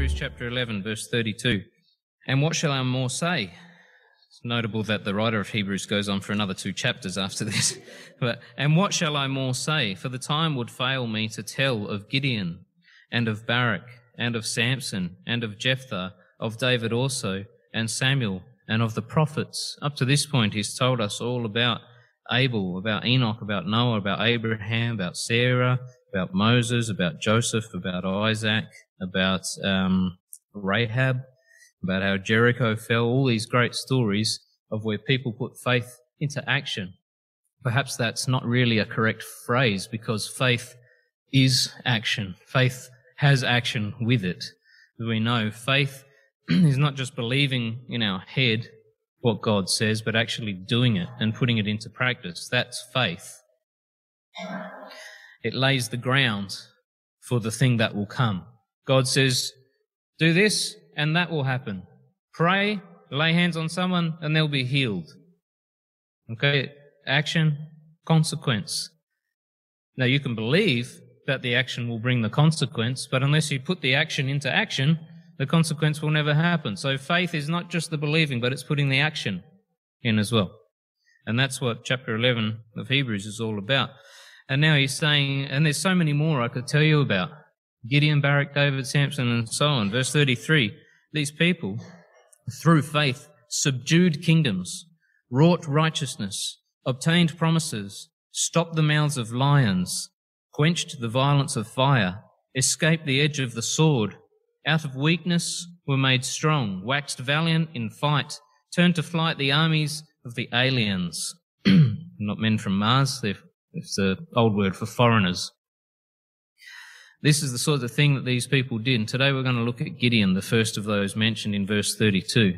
Hebrews chapter 11, verse 32. And what shall I more say? It's notable that the writer of Hebrews goes on for another two chapters after this. but, and what shall I more say? For the time would fail me to tell of Gideon and of Barak and of Samson and of Jephthah, of David also, and Samuel, and of the prophets. Up to this point, he's told us all about Abel, about Enoch, about Noah, about Abraham, about Sarah, about Moses, about Joseph, about Isaac, about um, Rahab, about how Jericho fell, all these great stories of where people put faith into action. Perhaps that's not really a correct phrase because faith is action. Faith has action with it. We know, faith is not just believing in our head what God says, but actually doing it and putting it into practice. That's faith. It lays the ground for the thing that will come. God says, do this and that will happen. Pray, lay hands on someone and they'll be healed. Okay? Action, consequence. Now you can believe that the action will bring the consequence, but unless you put the action into action, the consequence will never happen. So faith is not just the believing, but it's putting the action in as well. And that's what chapter 11 of Hebrews is all about. And now he's saying, and there's so many more I could tell you about. Gideon, Barak, David, Samson, and so on. Verse 33. These people, through faith, subdued kingdoms, wrought righteousness, obtained promises, stopped the mouths of lions, quenched the violence of fire, escaped the edge of the sword, out of weakness were made strong, waxed valiant in fight, turned to flight the armies of the aliens. Not men from Mars, it's the old word for foreigners. This is the sort of thing that these people did. And today we're going to look at Gideon, the first of those mentioned in verse 32.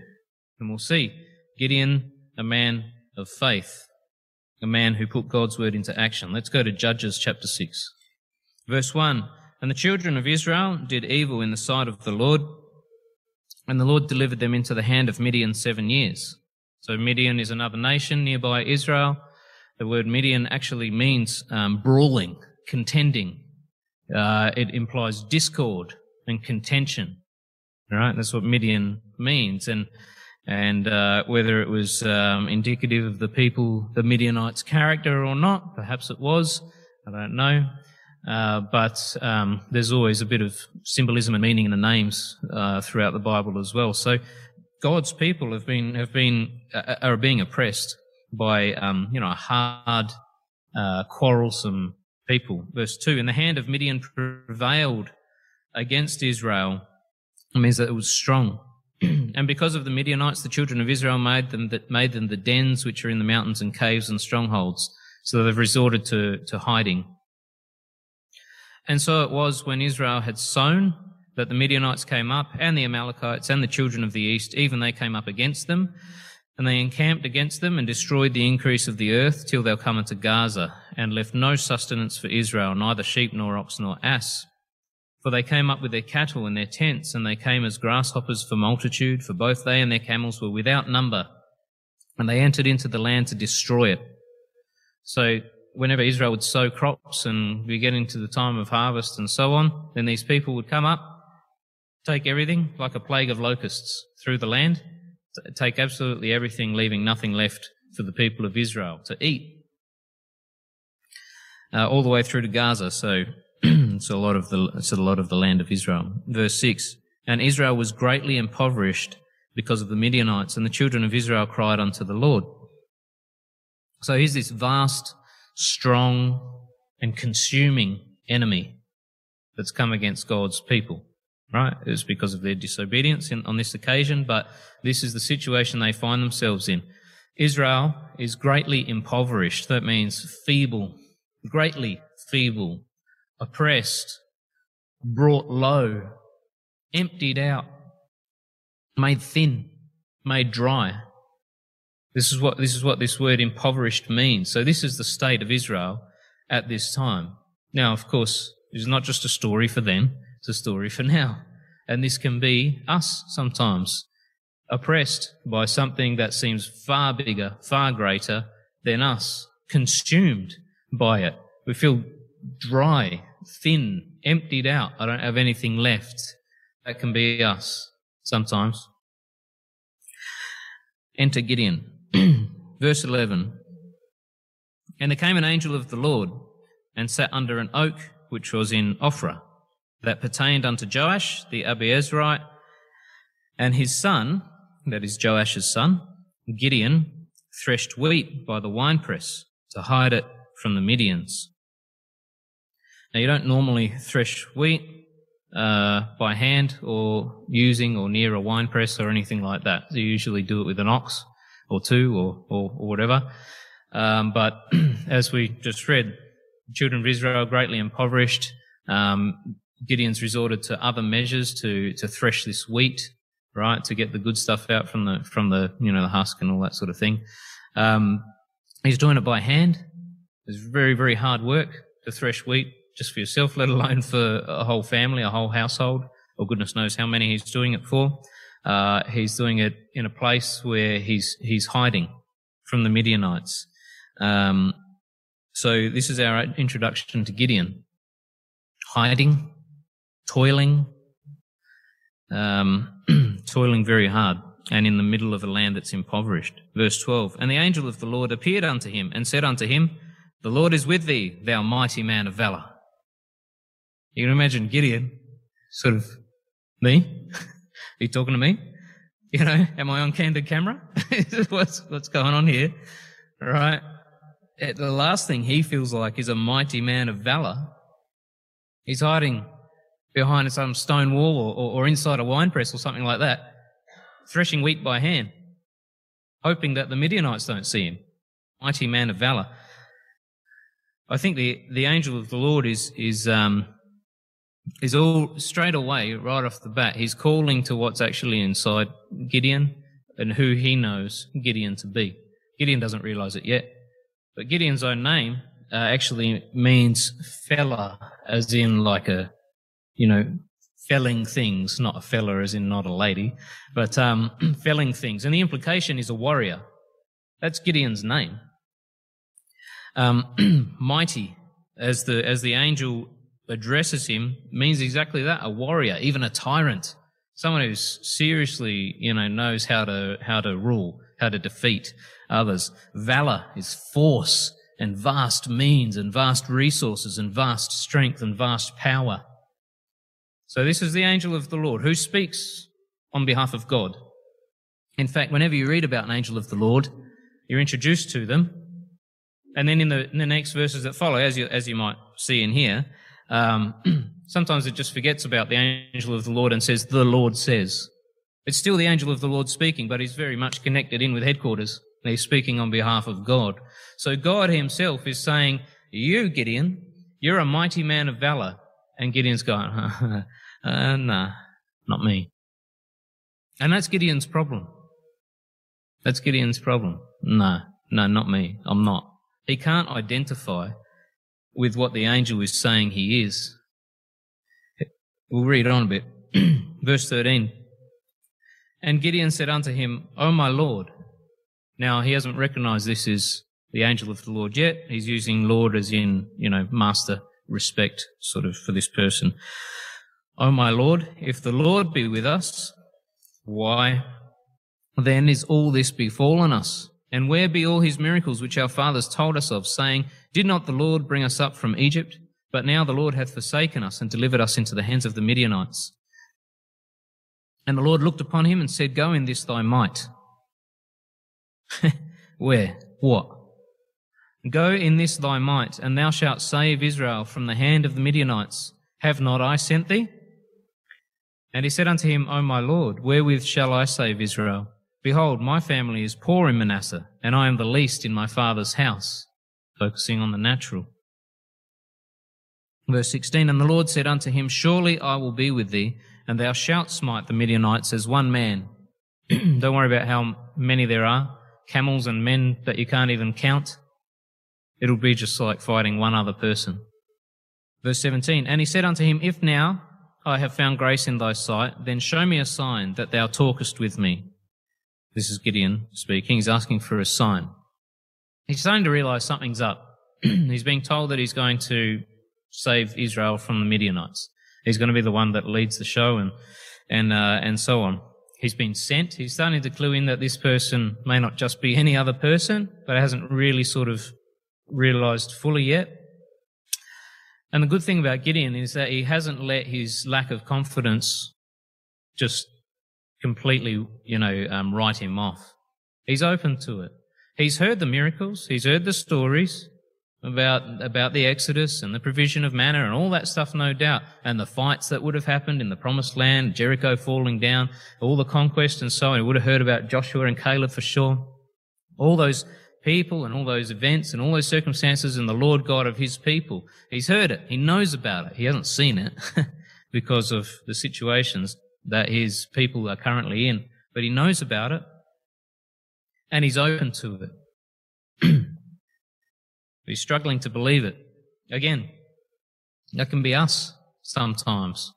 And we'll see Gideon, a man of faith, a man who put God's word into action. Let's go to Judges chapter 6. Verse 1. And the children of Israel did evil in the sight of the Lord, and the Lord delivered them into the hand of Midian seven years. So Midian is another nation nearby Israel. The word Midian actually means um, brawling, contending. Uh, it implies discord and contention. Right? That's what Midian means. And and uh, whether it was um, indicative of the people, the Midianites' character or not, perhaps it was. I don't know. Uh, but um, there's always a bit of symbolism and meaning in the names uh, throughout the Bible as well. So God's people have been have been uh, are being oppressed by, um, you know, a hard, uh, quarrelsome people. Verse 2 And the hand of Midian prevailed against Israel. It means that it was strong. and because of the Midianites, the children of Israel made them, that made them the dens which are in the mountains and caves and strongholds. So they've resorted to, to hiding. And so it was when Israel had sown that the Midianites came up and the Amalekites and the children of the east, even they came up against them. And they encamped against them and destroyed the increase of the earth till they'll come into Gaza, and left no sustenance for Israel, neither sheep nor ox nor ass. For they came up with their cattle and their tents, and they came as grasshoppers for multitude, for both they and their camels were without number. And they entered into the land to destroy it. So whenever Israel would sow crops and we get into the time of harvest and so on, then these people would come up, take everything like a plague of locusts through the land, take absolutely everything, leaving nothing left for the people of Israel to eat. Uh, all the way through to Gaza, so it's a lot of the it's a lot of the land of Israel. Verse six: And Israel was greatly impoverished because of the Midianites, and the children of Israel cried unto the Lord. So here's this vast, strong, and consuming enemy that's come against God's people right? It's because of their disobedience in, on this occasion, but this is the situation they find themselves in. Israel is greatly impoverished. That means feeble, greatly feeble, oppressed, brought low, emptied out, made thin, made dry. This is what, this is what this word impoverished means. So this is the state of Israel at this time. Now, of course, it's not just a story for them. It's a story for now. And this can be us sometimes, oppressed by something that seems far bigger, far greater than us, consumed by it. We feel dry, thin, emptied out. I don't have anything left. That can be us sometimes. Enter Gideon. Verse 11. And there came an angel of the Lord and sat under an oak which was in Ophrah that pertained unto Joash the Abiezrite and his son, that is Joash's son, Gideon, threshed wheat by the winepress to hide it from the Midians. Now you don't normally thresh wheat uh, by hand or using or near a wine press or anything like that. You usually do it with an ox or two or, or, or whatever. Um, but as we just read, children of Israel greatly impoverished. Um, Gideon's resorted to other measures to, to thresh this wheat, right, to get the good stuff out from the, from the, you know, the husk and all that sort of thing. Um, he's doing it by hand. It's very, very hard work to thresh wheat just for yourself, let alone for a whole family, a whole household, or goodness knows how many he's doing it for. Uh, he's doing it in a place where he's he's hiding from the Midianites. Um, so this is our introduction to Gideon: hiding, toiling, um, toiling very hard, and in the middle of a land that's impoverished. Verse twelve: And the angel of the Lord appeared unto him and said unto him, The Lord is with thee, thou mighty man of valor. You can imagine Gideon, sort of, me? Are you talking to me? You know, am I on candid camera? what's, what's going on here? Right? The last thing he feels like is a mighty man of valor. He's hiding behind some stone wall or, or, or inside a wine press or something like that, threshing wheat by hand, hoping that the Midianites don't see him. Mighty man of valor. I think the, the angel of the Lord is, is, um, is all straight away, right off the bat, he's calling to what's actually inside Gideon and who he knows Gideon to be. Gideon doesn't realize it yet, but Gideon's own name uh, actually means feller, as in like a, you know, felling things, not a fella as in not a lady, but um, felling things. And the implication is a warrior. That's Gideon's name. Um, mighty, as the as the angel addresses him means exactly that a warrior, even a tyrant, someone who's seriously, you know, knows how to, how to rule, how to defeat others. Valor is force and vast means and vast resources and vast strength and vast power. So this is the angel of the Lord who speaks on behalf of God. In fact, whenever you read about an angel of the Lord, you're introduced to them. And then in the, in the next verses that follow, as you, as you might see in here, um, sometimes it just forgets about the angel of the Lord and says, the Lord says. It's still the angel of the Lord speaking, but he's very much connected in with headquarters. He's speaking on behalf of God. So God himself is saying, you, Gideon, you're a mighty man of valor. And Gideon's going, uh, nah, not me. And that's Gideon's problem. That's Gideon's problem. No, no, not me. I'm not. He can't identify with what the angel is saying he is. We'll read on a bit. Verse 13. And Gideon said unto him, O my Lord. Now he hasn't recognized this as the angel of the Lord yet. He's using Lord as in, you know, master respect sort of for this person. O my Lord, if the Lord be with us, why then is all this befallen us? And where be all his miracles which our fathers told us of, saying, Did not the Lord bring us up from Egypt? But now the Lord hath forsaken us and delivered us into the hands of the Midianites. And the Lord looked upon him and said, Go in this thy might. Where? What? Go in this thy might, and thou shalt save Israel from the hand of the Midianites. Have not I sent thee? And he said unto him, O my Lord, wherewith shall I save Israel? Behold, my family is poor in Manasseh, and I am the least in my father's house. Focusing on the natural. Verse 16, And the Lord said unto him, Surely I will be with thee, and thou shalt smite the Midianites as one man. Don't worry about how many there are, camels and men that you can't even count. It'll be just like fighting one other person. Verse 17, And he said unto him, If now I have found grace in thy sight, then show me a sign that thou talkest with me. This is Gideon speaking. He's asking for a sign. He's starting to realize something's up. he's being told that he's going to save Israel from the Midianites. He's going to be the one that leads the show and, and, uh, and so on. He's been sent. He's starting to clue in that this person may not just be any other person, but hasn't really sort of realized fully yet. And the good thing about Gideon is that he hasn't let his lack of confidence just completely, you know, um, write him off. He's open to it. He's heard the miracles. He's heard the stories about, about the Exodus and the provision of manna and all that stuff, no doubt. And the fights that would have happened in the promised land, Jericho falling down, all the conquest and so on. He would have heard about Joshua and Caleb for sure. All those people and all those events and all those circumstances and the Lord God of his people. He's heard it. He knows about it. He hasn't seen it because of the situations that his people are currently in, but he knows about it and he's open to it. he's struggling to believe it. Again, that can be us sometimes.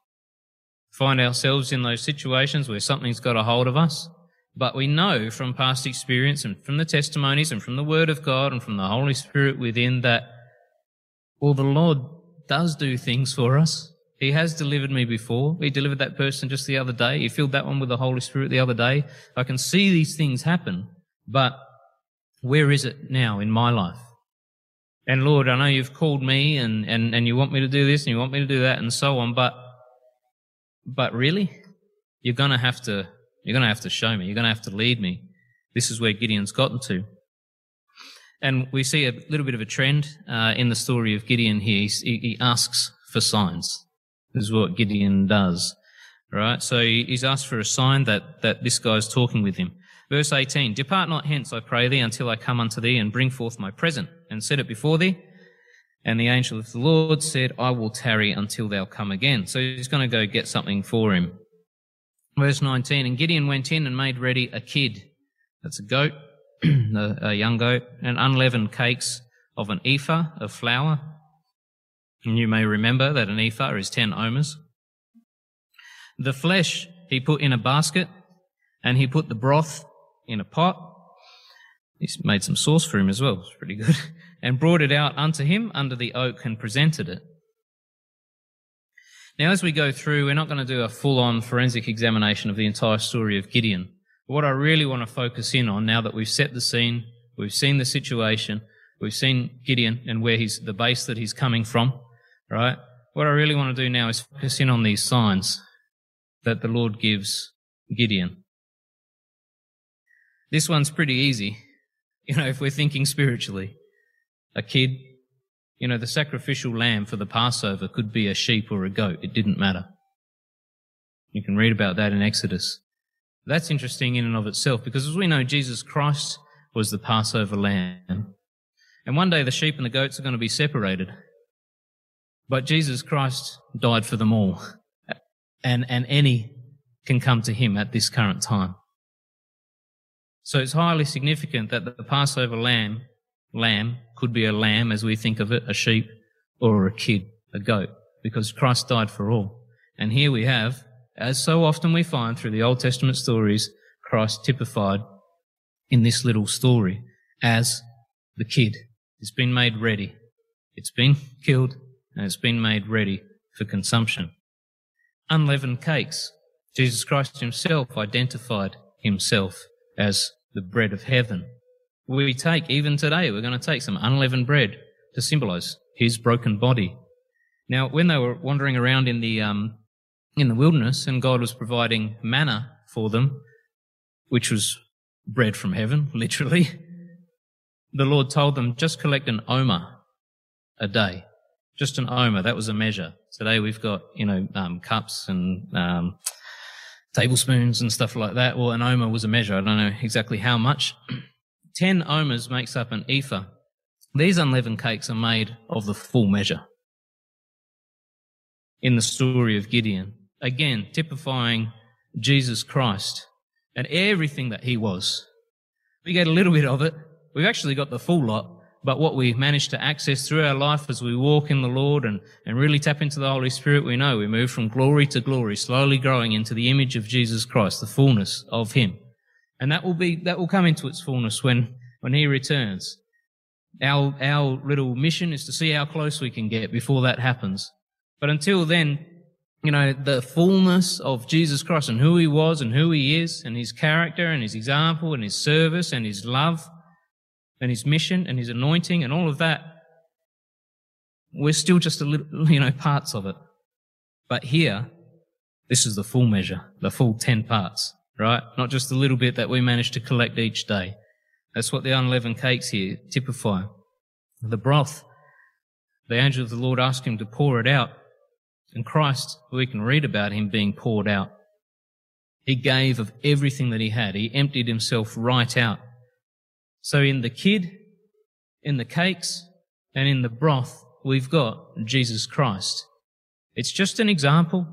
Find ourselves in those situations where something's got a hold of us but we know from past experience and from the testimonies and from the Word of God and from the Holy Spirit within that, well, the Lord does do things for us. He has delivered me before. He delivered that person just the other day. He filled that one with the Holy Spirit the other day. I can see these things happen, but where is it now in my life? And Lord, I know you've called me and, and, and you want me to do this and you want me to do that and so on, but, but really? You're gonna have to you're to have to show me. You're to have to lead me. This is where Gideon's gotten to. And we see a little bit of a trend uh, in the story of Gideon here. He, he, asks for signs. Is what Gideon does. Right? So he's asked for a sign that, that this guy's talking with him. Verse 18, Depart not hence, I pray thee, until I come unto thee and bring forth my present and set it before thee. And the angel of the Lord said, I will tarry until thou come again. So he's going to go get something for him. Verse 19, and Gideon went in and made ready a kid. That's a goat, a young goat, and unleavened cakes of an ephah of flour. And you may remember that an ephah is 10 omers. The flesh he put in a basket, and he put the broth in a pot. He made some sauce for him as well. It's pretty good. And brought it out unto him under the oak and presented it. Now, as we go through, we're not going to do a full on forensic examination of the entire story of Gideon. What I really want to focus in on now that we've set the scene, we've seen the situation, we've seen Gideon and where he's, the base that he's coming from, right? What I really want to do now is focus in on these signs that the Lord gives Gideon. This one's pretty easy, you know, if we're thinking spiritually. A kid you know, the sacrificial lamb for the Passover could be a sheep or a goat. It didn't matter. You can read about that in Exodus. That's interesting in and of itself because as we know, Jesus Christ was the Passover lamb. And one day the sheep and the goats are going to be separated. But Jesus Christ died for them all. And, and any can come to him at this current time. So it's highly significant that the Passover lamb lamb could be a lamb as we think of it, a sheep, or a kid, a goat, because Christ died for all. And here we have, as so often we find through the Old Testament stories, Christ typified in this little story as the kid. It's been made ready. It's been killed and it's been made ready for consumption. Unleavened cakes. Jesus Christ himself identified himself as the bread of heaven we take, even today, we're going to take some unleavened bread to symbolize his broken body. Now, when they were wandering around in the, um, in the wilderness and God was providing manna for them, which was bread from heaven, literally, the Lord told them, just collect an omer a day. Just an omer. That was a measure. Today we've got, you know, um, cups and, um, tablespoons and stuff like that. Well, an omer was a measure. I don't know exactly how much. 10 omers makes up an ephah. These unleavened cakes are made of the full measure. In the story of Gideon, again, typifying Jesus Christ and everything that he was. We get a little bit of it. We've actually got the full lot, but what we manage to access through our life as we walk in the Lord and, and really tap into the Holy Spirit, we know we move from glory to glory, slowly growing into the image of Jesus Christ, the fullness of Him. And that will be, that will come into its fullness when, when he returns. Our, our little mission is to see how close we can get before that happens. But until then, you know, the fullness of Jesus Christ and who he was and who he is and his character and his example and his service and his love and his mission and his anointing and all of that, we're still just a little, you know, parts of it. But here, this is the full measure, the full 10 parts, right? Not just the little bit that we manage to collect each day. That's what the unleavened cakes here typify. The broth, the angel of the Lord asked him to pour it out and Christ, we can read about him being poured out. He gave of everything that he had. He emptied himself right out. So in the kid, in the cakes, and in the broth, we've got Jesus Christ. It's just an example.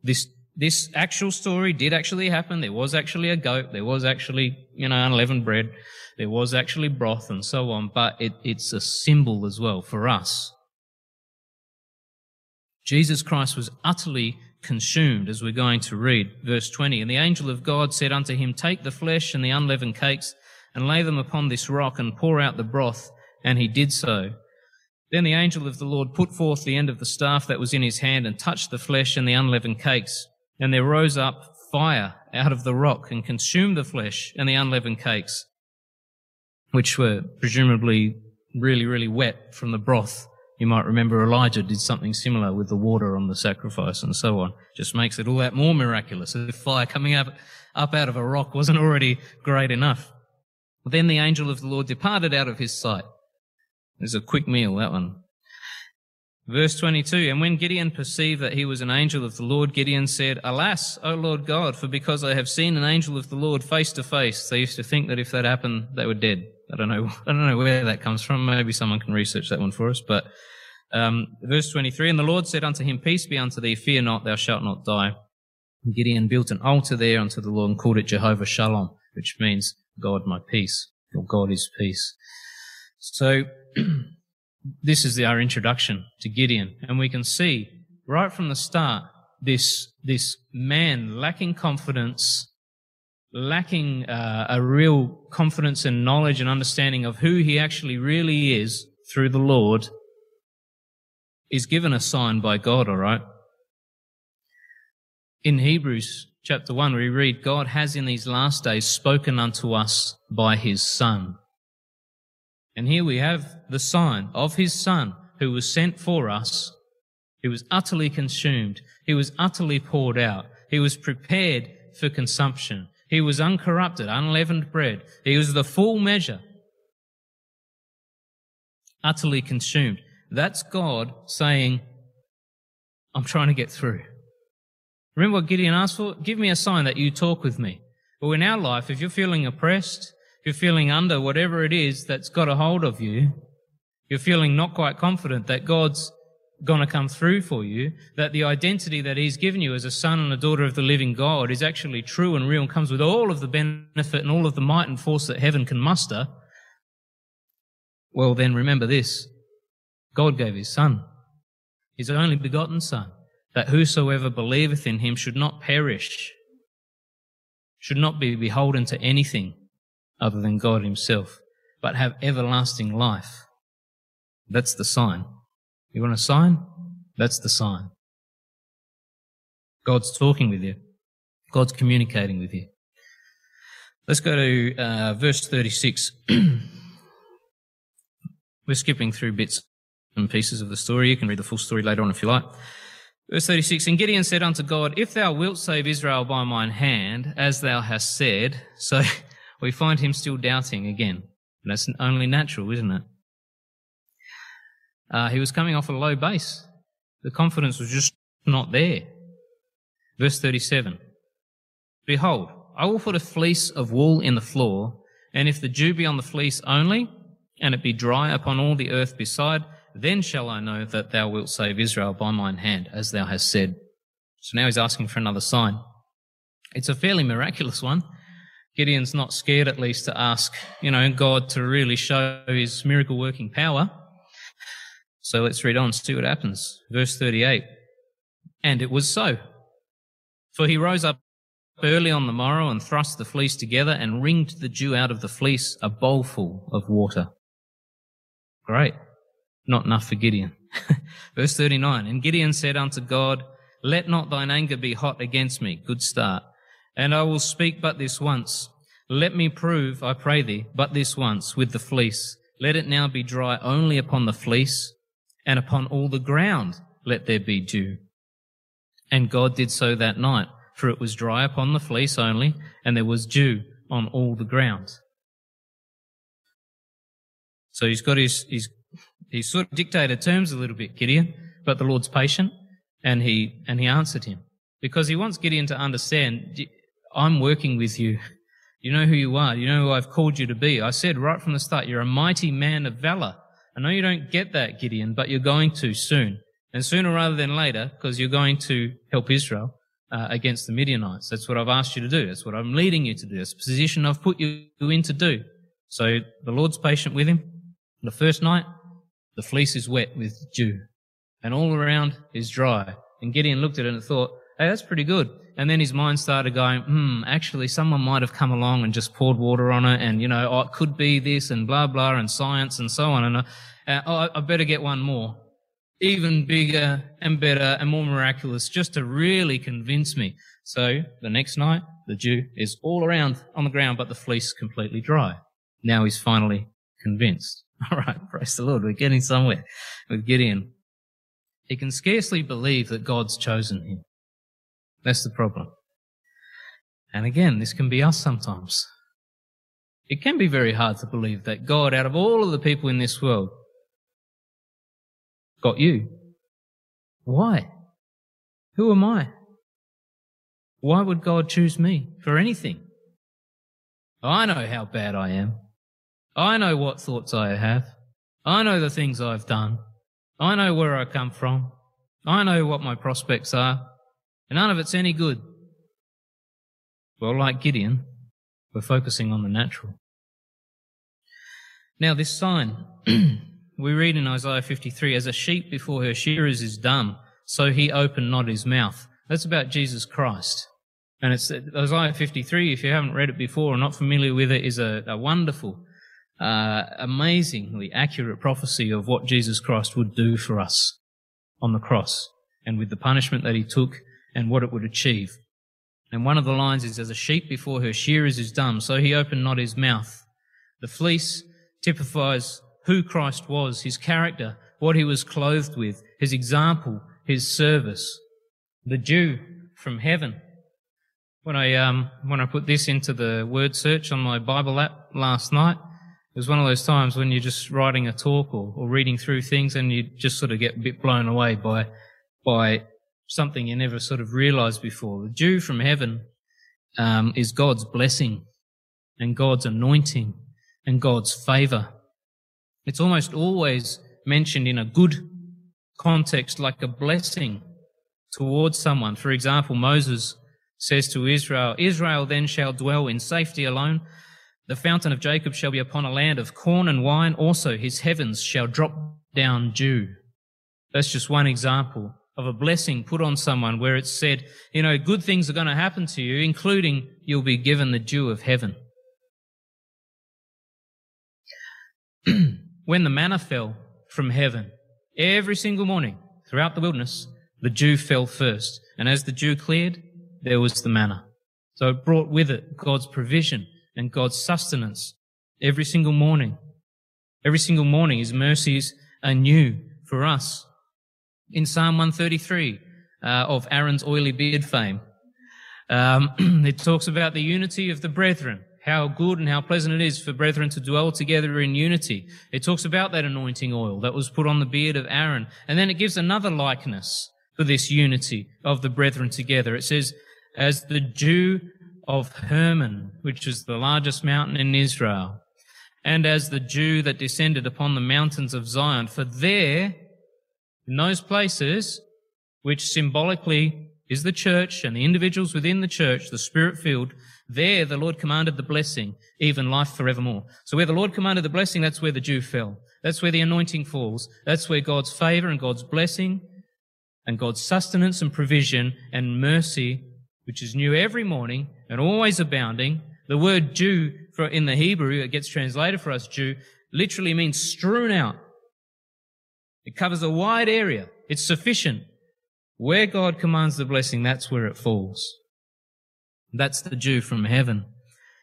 This, this actual story did actually happen. There was actually a goat. There was actually, you know, unleavened bread. There was actually broth and so on. But it, it's a symbol as well for us Jesus Christ was utterly consumed, as we're going to read, verse 20. And the angel of God said unto him, Take the flesh and the unleavened cakes, and lay them upon this rock, and pour out the broth. And he did so. Then the angel of the Lord put forth the end of the staff that was in his hand, and touched the flesh and the unleavened cakes. And there rose up fire out of the rock, and consumed the flesh and the unleavened cakes, which were presumably really, really wet from the broth you might remember Elijah did something similar with the water on the sacrifice and so on. Just makes it all that more miraculous. If fire coming up, up out of a rock wasn't already great enough. Then the angel of the Lord departed out of his sight. There's a quick meal, that one. Verse 22, And when Gideon perceived that he was an angel of the Lord, Gideon said, Alas, O Lord God, for because I have seen an angel of the Lord face to face. They used to think that if that happened, they were dead. I don't know. I don't know where that comes from. Maybe someone can research that one for us. But um, verse 23, and the Lord said unto him, Peace be unto thee, fear not, thou shalt not die. Gideon built an altar there unto the Lord and called it Jehovah Shalom, which means God my peace, or God is peace. So this is the, our introduction to Gideon, and we can see right from the start this this man lacking confidence, lacking uh, a real confidence and knowledge and understanding of who he actually really is through the Lord, is given a sign by God, all right? In Hebrews chapter 1, we read, God has in these last days spoken unto us by his Son. And here we have the sign of his Son who was sent for us. He was utterly consumed. He was utterly poured out. He was prepared for consumption. He was uncorrupted, unleavened bread. He was the full measure, utterly consumed. That's God saying, I'm trying to get through. Remember what Gideon asked for? Give me a sign that you talk with me. Well, in our life, if you're feeling oppressed, if you're feeling under whatever it is that's got a hold of you, you're feeling not quite confident that God's going to come through for you, that the identity that He's given you as a son and a daughter of the living God is actually true and real and comes with all of the benefit and all of the might and force that heaven can muster, well, then remember this God gave His Son, His only begotten Son, that whosoever believeth in Him should not perish, should not be beholden to anything other than God Himself, but have everlasting life. That's the sign. You want a sign? That's the sign. God's talking with you. God's communicating with you. Let's go to uh, verse 36. We're skipping through bits and pieces of the story. You can read the full story later on if you like. Verse 36, And Gideon said unto God, If thou wilt save Israel by mine hand, as thou hast said, so we find him still doubting again. And that's only natural, isn't it? Uh, he was coming off a low base. The confidence was just not there. Verse 37 Behold, I will put a fleece of wool in the floor, and if the dew be on the fleece only, and it be dry upon all the earth beside, then shall I know that thou wilt save Israel by mine hand, as thou hast said. So now he's asking for another sign. It's a fairly miraculous one. Gideon's not scared, at least, to ask, you know, God to really show his miracle working power. So let's read on, see what happens. Verse 38. And it was so. For he rose up early on the morrow and thrust the fleece together and wringed the dew out of the fleece, a bowlful of water. Great. Not enough for Gideon. Verse 39. And Gideon said unto God, Let not thine anger be hot against me. Good start. And I will speak but this once. Let me prove, I pray thee, but this once with the fleece. Let it now be dry only upon the fleece, and upon all the ground let there be dew. And God did so that night, for it was dry upon the fleece only, and there was dew on all the ground. So he's got his, his, he's sort of dictated terms a little bit, Gideon, but the Lord's patient, and he, and he answered him. Because he wants Gideon to understand, I'm working with you. You know who you are. You know who I've called you to be. I said right from the start, you're a mighty man of valor. I know you don't get that, Gideon, but you're going to soon. And sooner rather than later, because you're going to help Israel uh, against the Midianites. That's what I've asked you to do. That's what I'm leading you to do. It's a position I've put you in to do. So the Lord's patient with him. The first night, the fleece is wet with dew, and all around is dry. And Gideon looked at it and thought, hey, that's pretty good. And then his mind started going, hmm, actually someone might have come along and just poured water on it and, you know, oh, it could be this and blah, blah, and science and so on. And uh, uh, oh, I better get one more. Even bigger and better and more miraculous just to really convince me. So the next night, the dew is all around on the ground, but the fleece completely dry. Now he's finally convinced. All right, praise the Lord. We're getting somewhere with Gideon. He can scarcely believe that God's chosen him. That's the problem. And again, this can be us sometimes. It can be very hard to believe that God, out of all of the people in this world, got you. Why? Who am I? Why would God choose me for anything? I know how bad I am. I know what thoughts I have. I know the things I've done. I know where I come from. I know what my prospects are and none of it's any good. Well, like Gideon, we're focusing on the natural. Now, this sign, we read in Isaiah 53, as a sheep before her shearers is dumb, so he opened not his mouth. That's about Jesus Christ. And it's Isaiah 53, if you haven't read it before or not familiar with it, is a, a wonderful, uh, amazingly accurate prophecy of what Jesus Christ would do for us on the cross and with the punishment that he took and what it would achieve. And one of the lines is, As a sheep before her shearers is dumb, so he opened not his mouth. The fleece typifies who Christ was, his character, what he was clothed with, his example, his service. The dew from heaven. When I, um, when I put this into the word search on my Bible app last night, it was one of those times when you're just writing a talk or, or reading through things and you just sort of get a bit blown away by, by something you never sort of realized before. The dew from heaven um, is God's blessing and God's anointing and God's favor. It's almost always mentioned in a good context, like a blessing towards someone. For example, Moses says to Israel, Israel then shall dwell in safety alone. The fountain of Jacob shall be upon a land of corn and wine. Also, his heavens shall drop down dew. That's just one example of a blessing put on someone where it's said, you know, good things are going to happen to you, including you'll be given the dew of heaven. when the manna fell from heaven, every single morning throughout the wilderness, the dew fell first. And as the dew cleared, there was the manna. So it brought with it God's provision and God's sustenance every single morning. Every single morning, His mercies are new for us in Psalm 133 uh, of Aaron's oily beard fame. Um, it talks about the unity of the brethren, how good and how pleasant it is for brethren to dwell together in unity. It talks about that anointing oil that was put on the beard of Aaron. And then it gives another likeness for this unity of the brethren together. It says, as the dew of Hermon, which is the largest mountain in Israel, and as the dew that descended upon the mountains of Zion, for there in those places, which symbolically is the church and the individuals within the church, the spirit filled, there the Lord commanded the blessing, even life forevermore. So where the Lord commanded the blessing, that's where the dew fell. That's where the anointing falls. That's where God's favor and God's blessing and God's sustenance and provision and mercy, which is new every morning and always abounding. The word dew in the Hebrew, it gets translated for us dew, literally means strewn out it covers a wide area. It's sufficient. Where God commands the blessing, that's where it falls. That's the dew from heaven.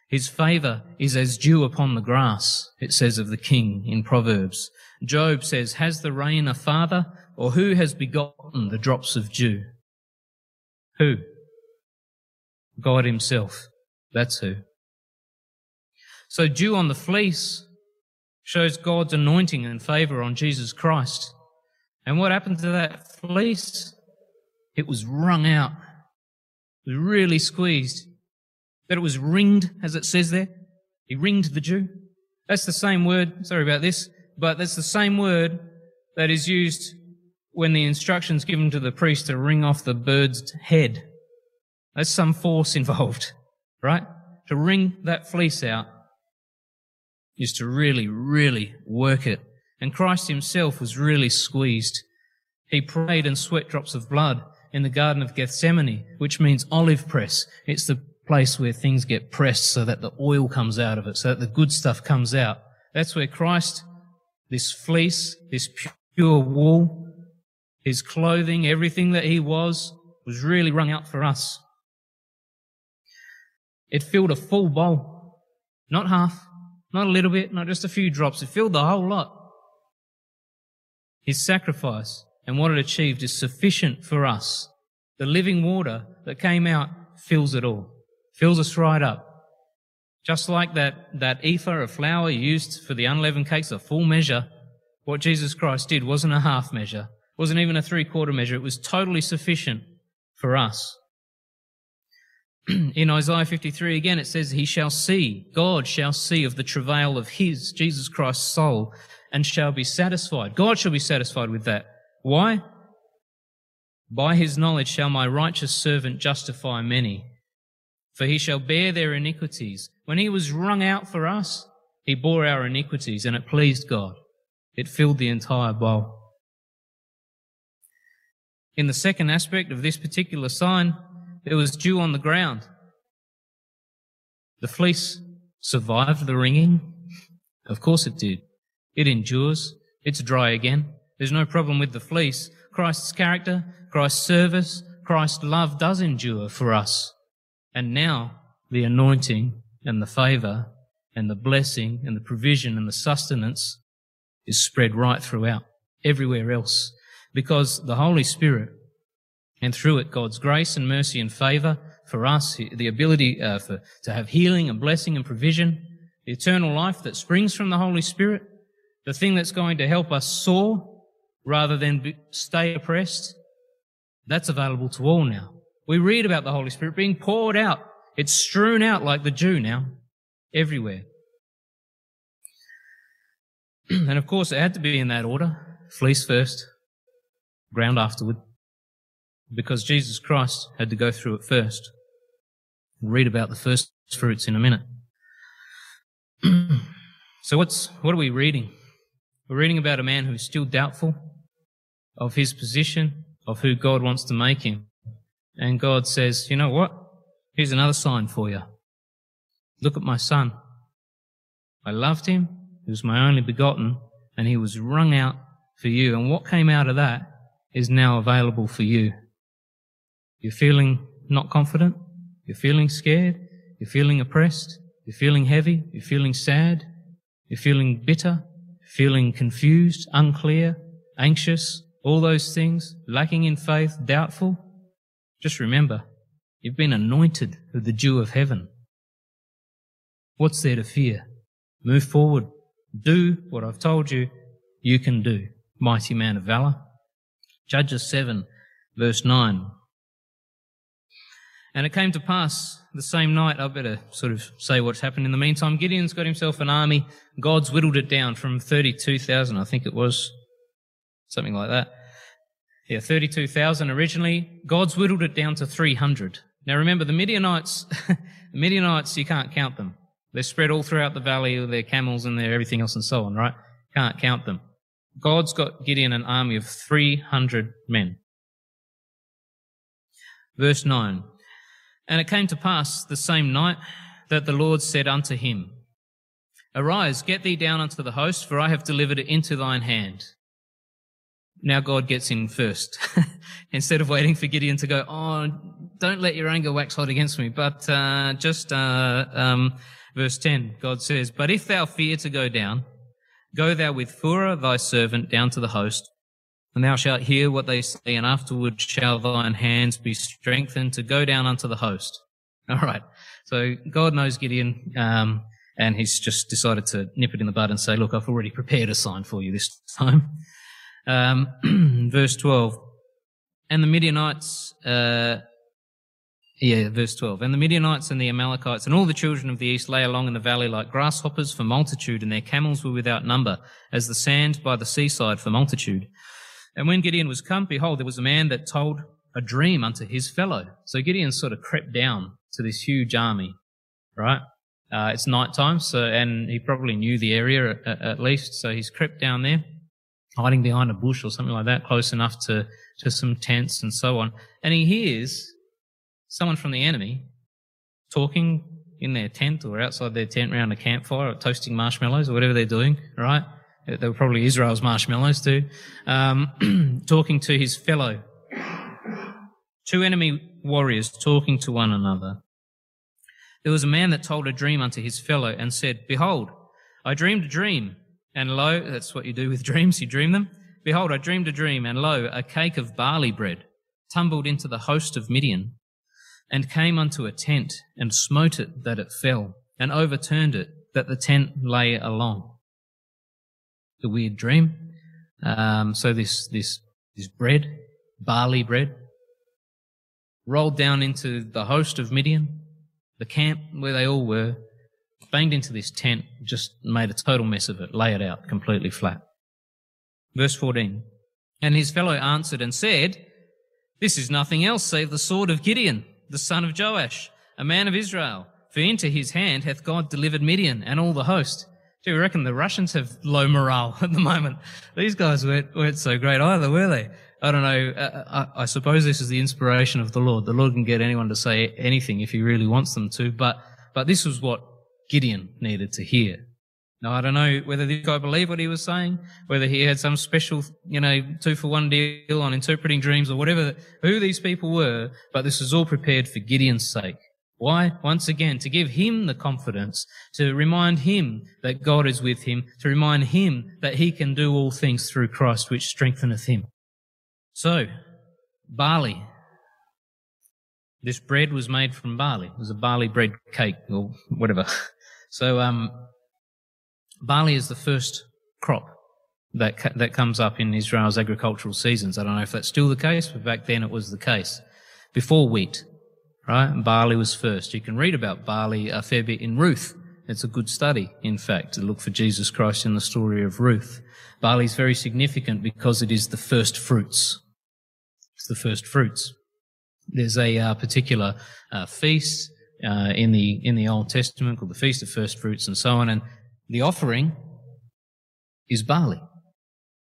His favour is as dew upon the grass, it says of the king in Proverbs. Job says, Has the rain a father, or who has begotten the drops of dew? Who? God Himself. That's who. So dew on the fleece shows God's anointing and favour on Jesus Christ. And what happened to that fleece? It was wrung out. It was really squeezed. That it was ringed, as it says there. He ringed the dew. That's the same word, sorry about this, but that's the same word that is used when the instructions given to the priest to wring off the bird's head. There's some force involved, right? To wring that fleece out is to really, really work it. And Christ himself was really squeezed. He prayed in sweat drops of blood in the Garden of Gethsemane, which means olive press. It's the place where things get pressed so that the oil comes out of it, so that the good stuff comes out. That's where Christ, this fleece, this pure wool, his clothing, everything that he was, was really wrung out for us. It filled a full bowl. Not half, not a little bit, not just a few drops. It filled the whole lot. His sacrifice and what it achieved is sufficient for us. The living water that came out fills it all, fills us right up. Just like that, that ephah of flour used for the unleavened cakes, a full measure, what Jesus Christ did wasn't a half measure, wasn't even a three quarter measure. It was totally sufficient for us. in Isaiah 53 again, it says, He shall see, God shall see of the travail of His, Jesus Christ's soul, and shall be satisfied. God shall be satisfied with that. Why? By His knowledge shall my righteous servant justify many, for He shall bear their iniquities. When He was wrung out for us, He bore our iniquities, and it pleased God. It filled the entire bowl. In the second aspect of this particular sign, there was dew on the ground. The fleece survived the wringing. Of course it did. It endures. It's dry again. There's no problem with the fleece. Christ's character, Christ's service, Christ's love does endure for us. And now the anointing and the favour and the blessing and the provision and the sustenance is spread right throughout everywhere else because the Holy Spirit and through it, God's grace and mercy and favor for us, the ability uh, for, to have healing and blessing and provision, the eternal life that springs from the Holy Spirit, the thing that's going to help us soar rather than be, stay oppressed, that's available to all now. We read about the Holy Spirit being poured out. It's strewn out like the dew now, everywhere. and of course, it had to be in that order. Fleece first, ground afterward because Jesus Christ had to go through it first. We'll read about the first fruits in a minute. so what's, what are we reading? We're reading about a man who's still doubtful of his position, of who God wants to make him. And God says, you know what? Here's another sign for you. Look at my son. I loved him. He was my only begotten and he was wrung out for you. And what came out of that is now available for you. You're feeling not confident. You're feeling scared. You're feeling oppressed. You're feeling heavy. You're feeling sad. You're feeling bitter. Feeling confused, unclear, anxious, all those things, lacking in faith, doubtful. Just remember, you've been anointed with the dew of heaven. What's there to fear? Move forward. Do what I've told you you can do. Mighty man of valor. Judges 7 verse 9. And it came to pass the same night, I better sort of say what's happened in the meantime. Gideon's got himself an army. God's whittled it down from 32,000, I think it was. Something like that. Yeah, 32,000 originally. God's whittled it down to 300. Now remember, the Midianites, the Midianites, you can't count them. They're spread all throughout the valley with their camels and their everything else and so on, right? Can't count them. God's got Gideon an army of 300 men. Verse 9. And it came to pass the same night that the Lord said unto him, Arise, get thee down unto the host, for I have delivered it into thine hand. now God gets in first. Instead of waiting for Gideon to go, oh, don't let your anger wax hot against me. But uh, just uh, um, verse 10, God says, But if thou fear to go down, go thou with Phurah thy servant down to the host, and thou shalt hear what they say, and afterward shall thine hands be strengthened to go down unto the host. All right. So God knows Gideon, um, and he's just decided to nip it in the bud and say, look, I've already prepared a sign for you this time. Um, verse 12. And the Midianites, uh, yeah, verse 12. And the Midianites and the Amalekites and all the children of the east lay along in the valley like grasshoppers for multitude, and their camels were without number, as the sand by the seaside for multitude. And when Gideon was come, behold, there was a man that told a dream unto his fellow. So Gideon sort of crept down to this huge army, right? Uh, it's night time, so, and he probably knew the area at, at, least, so he's crept down there, hiding behind a bush or something like that, close enough to, to some tents and so on. And he hears someone from the enemy talking in their tent or outside their tent around a campfire or toasting marshmallows or whatever they're doing, right? They were probably Israel's marshmallows too. Um, talking to his fellow. Two enemy warriors talking to one another. There was a man that told a dream unto his fellow and said, Behold, I dreamed a dream, and lo, that's what you do with dreams, you dream them. Behold, I dreamed a dream, and lo, a cake of barley bread tumbled into the host of Midian, and came unto a tent, and smote it that it fell, and overturned it, that the tent lay along the weird dream. Um, so this, this, this bread, barley bread, rolled down into the host of Midian, the camp where they all were, banged into this tent, just made a total mess of it, lay it out completely flat. Verse 14. And his fellow answered and said, This is nothing else save the sword of Gideon, the son of Joash, a man of Israel. For into his hand hath God delivered Midian and all the host. Do you reckon the Russians have low morale at the moment? These guys weren't, weren't so great either, were they? I don't know. Uh, uh, I, I, suppose this is the inspiration of the Lord. The Lord can get anyone to say anything if he really wants them to, but, but this was what Gideon needed to hear. Now, I don't know whether this guy believed what he was saying, whether he had some special, you know, two for one deal on interpreting dreams or whatever, who these people were, but this was all prepared for Gideon's sake. Why? Once again, to give him the confidence, to remind him that God is with him, to remind him that he can do all things through Christ, which strengtheneth him. So, barley. This bread was made from barley. It was a barley bread cake or whatever. So, um, barley is the first crop that, that comes up in Israel's agricultural seasons. I don't know if that's still the case, but back then it was the case. Before wheat right? Barley was first. You can read about barley a fair bit in Ruth. It's a good study, in fact, to look for Jesus Christ in the story of Ruth. Barley is very significant because it is the first fruits. It's the first fruits. There's a uh, particular uh, feast uh, in the in the Old Testament called the Feast of First Fruits and so on, and the offering is barley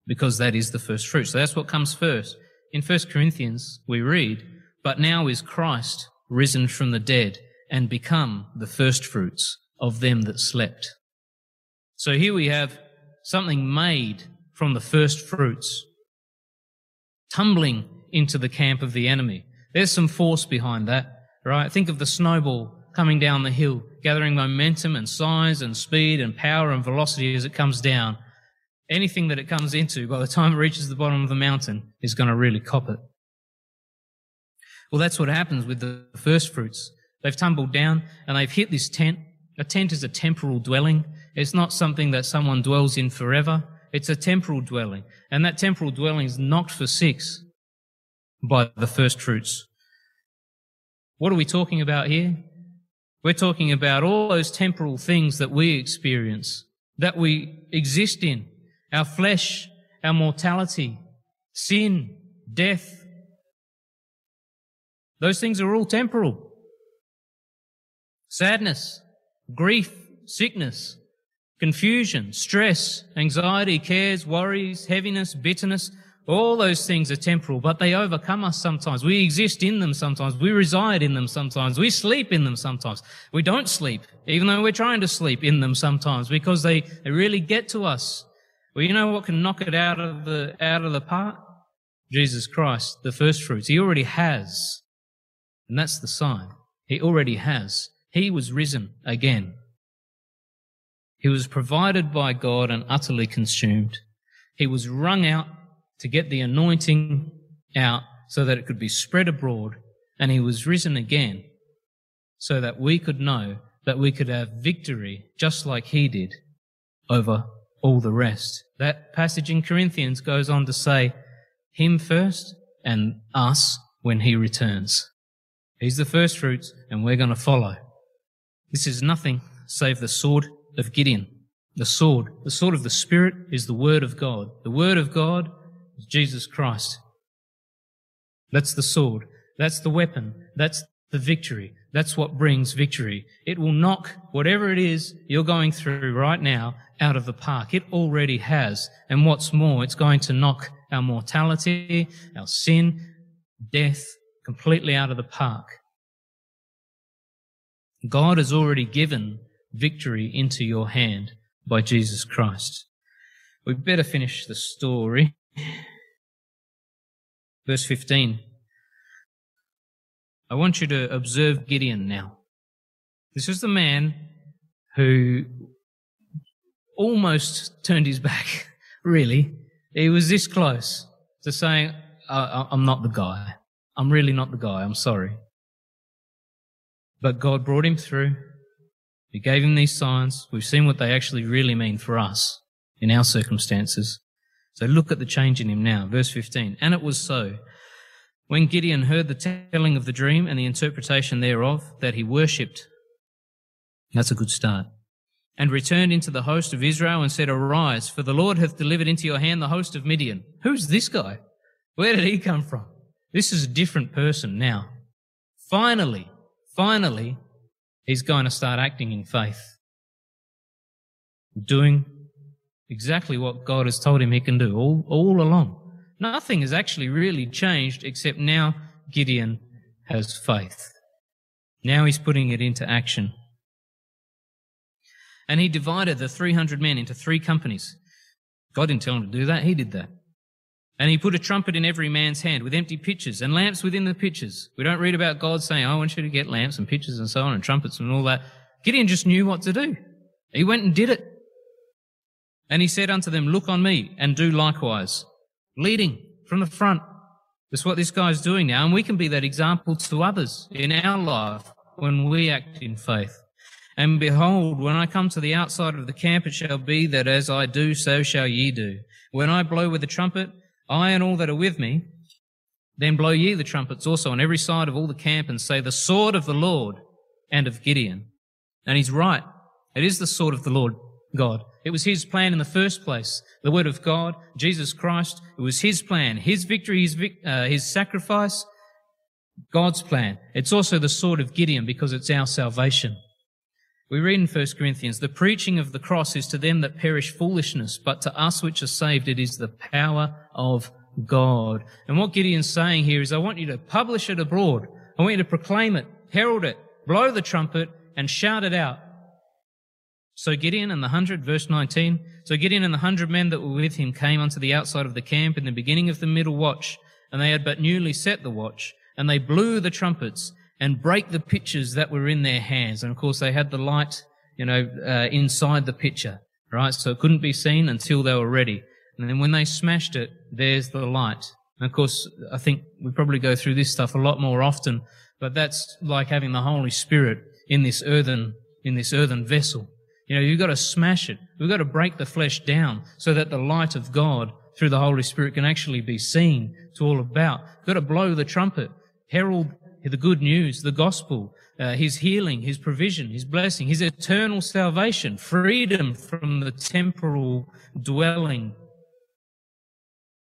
because that is the first fruit. So that's what comes first. In 1 Corinthians, we read, "But now is Christ risen from the dead and become the firstfruits of them that slept. So here we have something made from the first fruits, tumbling into the camp of the enemy. There's some force behind that, right? Think of the snowball coming down the hill, gathering momentum and size and speed and power and velocity as it comes down. Anything that it comes into, by the time it reaches the bottom of the mountain, is going to really cop it. Well, that's what happens with the first fruits. They've tumbled down and they've hit this tent. A tent is a temporal dwelling. It's not something that someone dwells in forever. It's a temporal dwelling. And that temporal dwelling is knocked for six by the first fruits. What are we talking about here? We're talking about all those temporal things that we experience, that we exist in. Our flesh, our mortality, sin, death, those things are all temporal. Sadness, grief, sickness, confusion, stress, anxiety, cares, worries, heaviness, bitterness, all those things are temporal, but they overcome us sometimes. We exist in them sometimes. We reside in them sometimes. We sleep in them sometimes. We don't sleep, even though we're trying to sleep in them sometimes because they, they really get to us. Well, you know what can knock it out of the, out of the park? Jesus Christ, the first fruits. He already has. And that's the sign. He already has. He was risen again. He was provided by God and utterly consumed. He was wrung out to get the anointing out so that it could be spread abroad. And he was risen again so that we could know that we could have victory just like he did over all the rest. That passage in Corinthians goes on to say, him first and us when he returns. He's the first fruits and we're going to follow. This is nothing save the sword of Gideon. The sword, the sword of the Spirit is the Word of God. The Word of God is Jesus Christ. That's the sword. That's the weapon. That's the victory. That's what brings victory. It will knock whatever it is you're going through right now out of the park. It already has. And what's more, it's going to knock our mortality, our sin, death completely out of the park. God has already given victory into your hand by Jesus Christ. We better finish the story. Verse 15. I want you to observe Gideon now. This is the man who almost turned his back, really. He was this close to saying, I'm not the guy. I'm really not the guy. I'm sorry. But God brought him through. He gave him these signs. We've seen what they actually really mean for us in our circumstances. So look at the change in him now. Verse 15. And it was so when Gideon heard the telling of the dream and the interpretation thereof, that he worshipped. That's a good start. And returned into the host of Israel and said, Arise, for the Lord hath delivered into your hand the host of Midian. Who's this guy? Where did he come from? This is a different person now. Finally, finally, he's going to start acting in faith. Doing exactly what God has told him he can do all, all along. Nothing has actually really changed except now Gideon has faith. Now he's putting it into action. And he divided the 300 men into three companies. God didn't tell him to do that, he did that. And he put a trumpet in every man's hand with empty pitchers and lamps within the pitchers. We don't read about God saying, I want you to get lamps and pitchers and so on and trumpets and all that. Gideon just knew what to do. He went and did it. And he said unto them, Look on me and do likewise leading from the front. That's what this guy's doing now. And we can be that example to others in our life when we act in faith. And behold, when I come to the outside of the camp, it shall be that as I do, so shall ye do. When I blow with the trumpet, I and all that are with me, then blow ye the trumpets also on every side of all the camp and say, the sword of the Lord and of Gideon. And he's right. It is the sword of the Lord God. It was his plan in the first place. The word of God, Jesus Christ, it was his plan, his victory, his, uh, his sacrifice, God's plan. It's also the sword of Gideon because it's our salvation. We read in 1 Corinthians, the preaching of the cross is to them that perish foolishness, but to us which are saved it is the power of God. And what Gideon's saying here is, I want you to publish it abroad. I want you to proclaim it, herald it, blow the trumpet, and shout it out. So Gideon and the hundred, verse 19. So Gideon and the hundred men that were with him came unto the outside of the camp in the beginning of the middle watch, and they had but newly set the watch, and they blew the trumpets and break the pitchers that were in their hands. And of course they had the light, you know, uh, inside the pitcher, right? So it couldn't be seen until they were ready. And then when they smashed it, there's the light. And of course, I think we probably go through this stuff a lot more often, but that's like having the Holy Spirit in this earthen, in this earthen vessel. You know, you've got to smash it. We've got to break the flesh down so that the light of God through the Holy Spirit can actually be seen to all about. We've got to blow the trumpet, herald the good news, the gospel, uh, his healing, his provision, his blessing, his eternal salvation, freedom from the temporal dwelling.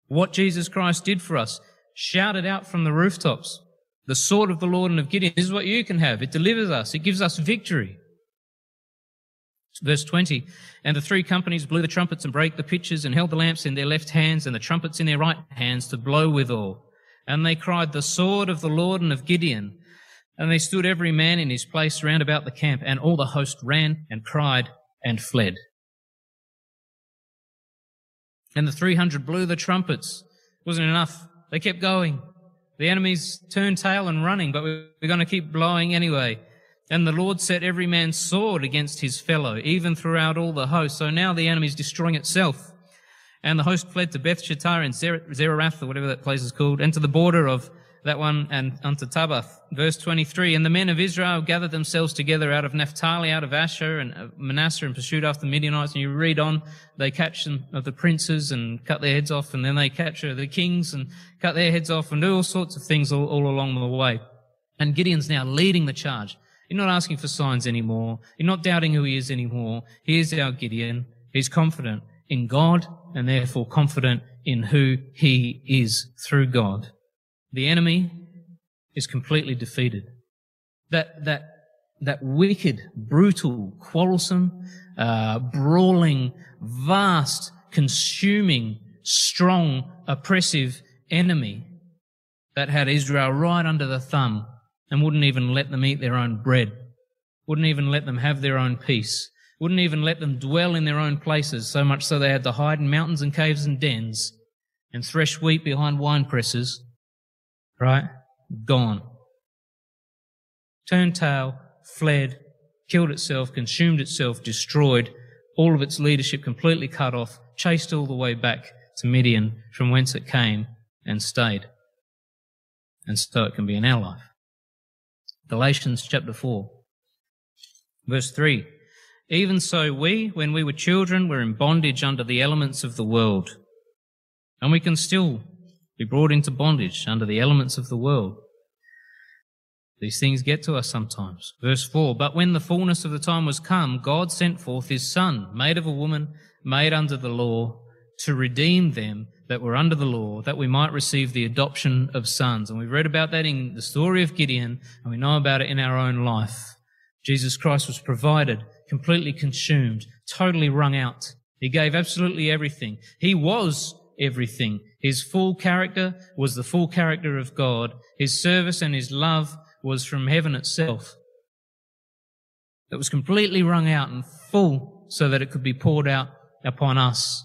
What Jesus Christ did for us, shouted out from the rooftops. The sword of the Lord and of Gideon. This is what you can have. It delivers us. It gives us victory. Verse 20, and the three companies blew the trumpets and brake the pitchers and held the lamps in their left hands and the trumpets in their right hands to blow withal. And they cried, the sword of the Lord and of Gideon. And they stood every man in his place round about the camp, and all the host ran and cried and fled. And the 300 blew the trumpets. It wasn't enough. They kept going. The enemies turned tail and running, but we're going to keep blowing anyway. And the Lord set every man's sword against his fellow, even throughout all the host. So now the enemy's destroying itself. And the host fled to Beth Shittah and Zererath, or whatever that place is called, and to the border of that one and unto Tabbath. Verse 23, And the men of Israel gathered themselves together out of Naphtali, out of Asher and uh, Manasseh and pursued after the Midianites. And you read on, they catch some of the princes and cut their heads off, and then they capture uh, the kings and cut their heads off and do all sorts of things all, all along the way. And Gideon's now leading the charge. You're not asking for signs anymore. You're not doubting who he is anymore. Here's our Gideon. He's confident in God and therefore confident in who he is through God. The enemy is completely defeated. That, that, that wicked, brutal, quarrelsome, uh, brawling, vast, consuming, strong, oppressive enemy that had Israel right under the thumb and wouldn't even let them eat their own bread, wouldn't even let them have their own peace, wouldn't even let them dwell in their own places, so much so they had to hide in mountains and caves and dens and thresh wheat behind wine presses right? Gone. Turned tail, fled, killed itself, consumed itself, destroyed, all of its leadership completely cut off, chased all the way back to Midian from whence it came and stayed. And so it can be in our life. Galatians chapter 4, verse 3. Even so, we, when we were children, were in bondage under the elements of the world. And we can still be brought into bondage under the elements of the world. These things get to us sometimes. Verse 4 But when the fullness of the time was come, God sent forth his Son, made of a woman, made under the law, to redeem them that were under the law, that we might receive the adoption of sons. And we've read about that in the story of Gideon, and we know about it in our own life. Jesus Christ was provided, completely consumed, totally wrung out. He gave absolutely everything. He was everything. His full character was the full character of God. His service and his love was from heaven itself. That was completely wrung out and full so that it could be poured out upon us.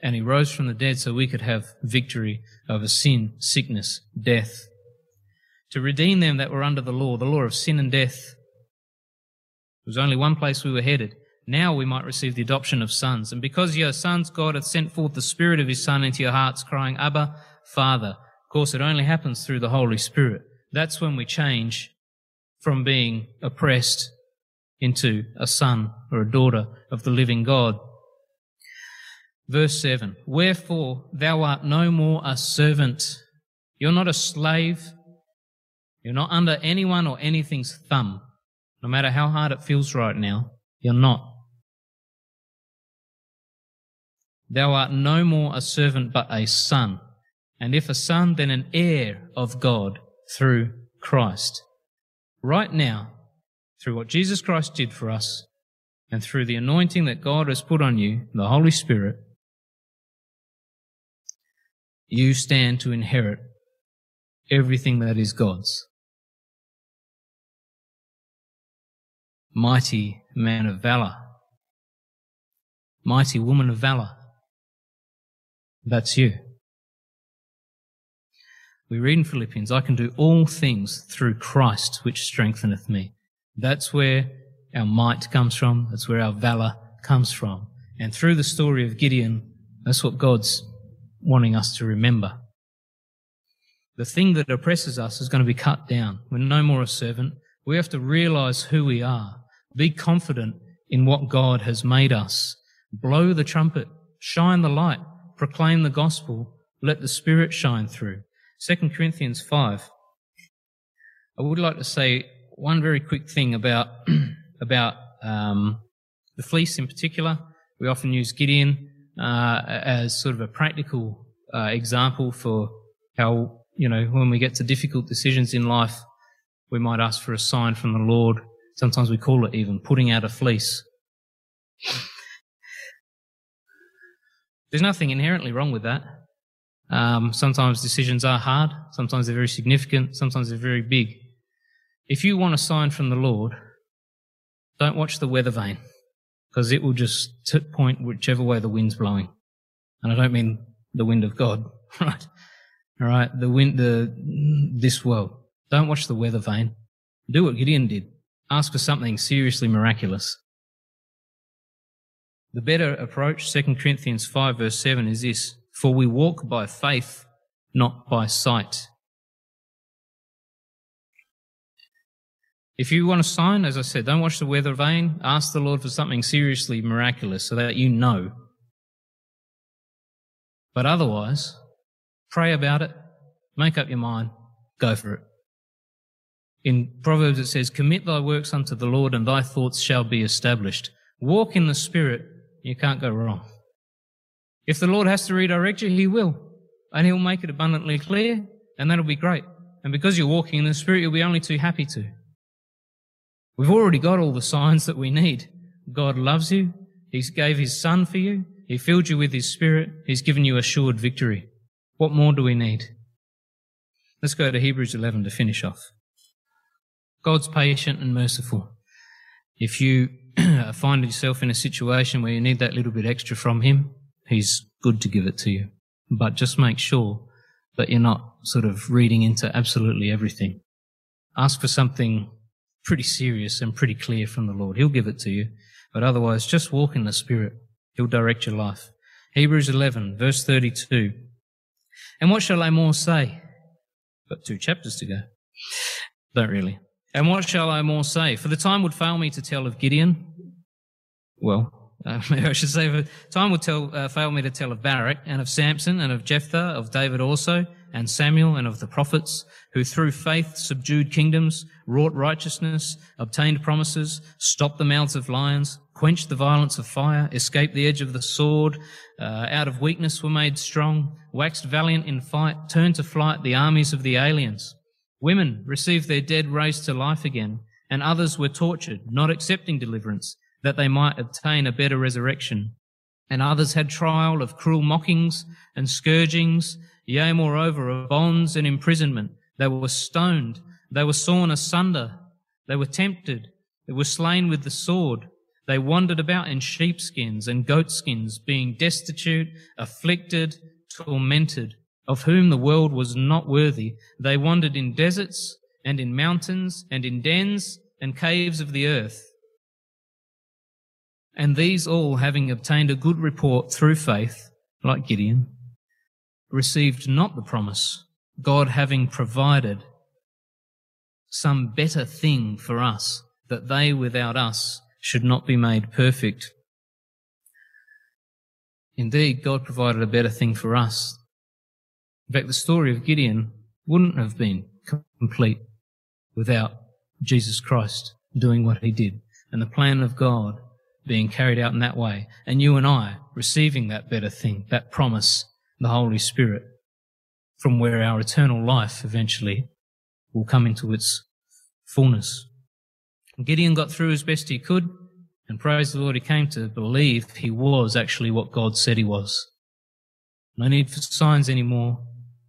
And he rose from the dead so we could have victory over sin, sickness, death. To redeem them that were under the law, the law of sin and death. Was only one place we were headed, now we might receive the adoption of sons. And because ye are sons, God hath sent forth the Spirit of His Son into your hearts, crying, Abba, Father. Of course, it only happens through the Holy Spirit. That's when we change from being oppressed into a son or a daughter of the living God. Verse 7 Wherefore thou art no more a servant. You're not a slave. You're not under anyone or anything's thumb, no matter how hard it feels right now. You're not. Thou art no more a servant but a son, and if a son, then an heir of God through Christ. Right now, through what Jesus Christ did for us, and through the anointing that God has put on you, the Holy Spirit, you stand to inherit everything that is God's. Mighty man of valor, mighty woman of valor. That's you. We read in Philippians, I can do all things through Christ which strengtheneth me. That's where our might comes from. That's where our valor comes from. And through the story of Gideon, that's what God's wanting us to remember. The thing that oppresses us is going to be cut down. We're no more a servant. We have to realize who we are. Be confident in what God has made us. Blow the trumpet. Shine the light proclaim the gospel, let the Spirit shine through. 2 Corinthians 5. I would like to say one very quick thing about, about um, the fleece in particular. We often use Gideon uh, as sort of a practical uh, example for how, you know, when we get to difficult decisions in life, we might ask for a sign from the Lord. Sometimes we call it even putting out a fleece. There's nothing inherently wrong with that. Um, sometimes decisions are hard, sometimes they're very significant, sometimes they're very big. If you want a sign from the Lord, don't watch the weather vane because it will just point whichever way the wind's blowing. And I don't mean the wind of God, right? All right, the wind, the this world. Don't watch the weather vane. Do what Gideon did. Ask for something seriously miraculous. The better approach, 2 Corinthians 5 verse 7 is this, for we walk by faith, not by sight. If you want a sign, as I said, don't watch the weather vane. Ask the Lord for something seriously miraculous so that you know. But otherwise, pray about it, make up your mind, go for it. In Proverbs it says, commit thy works unto the Lord and thy thoughts shall be established. Walk in the Spirit, you can't go wrong. If the Lord has to redirect you, He will. And He'll make it abundantly clear, and that'll be great. And because you're walking in the Spirit, you'll be only too happy to. We've already got all the signs that we need. God loves you. He gave His Son for you. He filled you with His Spirit. He's given you assured victory. What more do we need? Let's go to Hebrews 11 to finish off. God's patient and merciful. If you find yourself in a situation where you need that little bit extra from Him, He's good to give it to you. But just make sure that you're not sort of reading into absolutely everything. Ask for something pretty serious and pretty clear from the Lord. He'll give it to you. But otherwise, just walk in the Spirit. He'll direct your life. Hebrews 11, verse 32. And what shall I more say? Got two chapters to go. Don't really. And what shall I more say? For the time would fail me to tell of Gideon. Well, uh, maybe I should say, the time would tell, uh, fail me to tell of Barak and of Samson and of Jephthah, of David also, and Samuel and of the prophets, who through faith subdued kingdoms, wrought righteousness, obtained promises, stopped the mouths of lions, quenched the violence of fire, escaped the edge of the sword, uh, out of weakness were made strong, waxed valiant in fight, turned to flight the armies of the aliens. Women received their dead raised to life again, and others were tortured, not accepting deliverance, that they might obtain a better resurrection. And others had trial of cruel mockings and scourgings, yea, moreover, of bonds and imprisonment. They were stoned, they were sawn asunder, they were tempted, they were slain with the sword. They wandered about in sheepskins and goatskins, being destitute, afflicted, tormented of whom the world was not worthy. They wandered in deserts and in mountains and in dens and caves of the earth. And these all, having obtained a good report through faith, like Gideon, received not the promise, God having provided some better thing for us, that they without us should not be made perfect. Indeed, God provided a better thing for us, in fact, the story of Gideon wouldn't have been complete without Jesus Christ doing what he did and the plan of God being carried out in that way and you and I receiving that better thing, that promise, the Holy Spirit, from where our eternal life eventually will come into its fullness. Gideon got through as best he could and praise the Lord, he came to believe he was actually what God said he was. No need for signs anymore.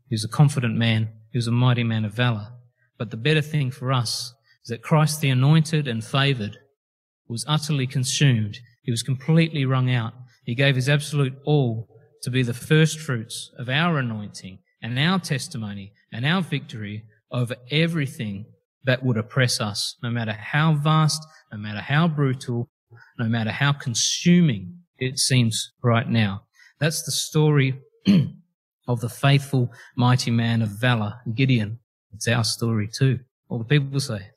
He was a confident man. He was a mighty man of valor. But the better thing for us is that Christ, the anointed and favored, was utterly consumed. He was completely wrung out. He gave his absolute all to be the first fruits of our anointing and our testimony and our victory over everything that would oppress us, no matter how vast, no matter how brutal, no matter how consuming it seems right now. That's the story of the faithful, mighty man of valor, Gideon. It's our story too. All the people say.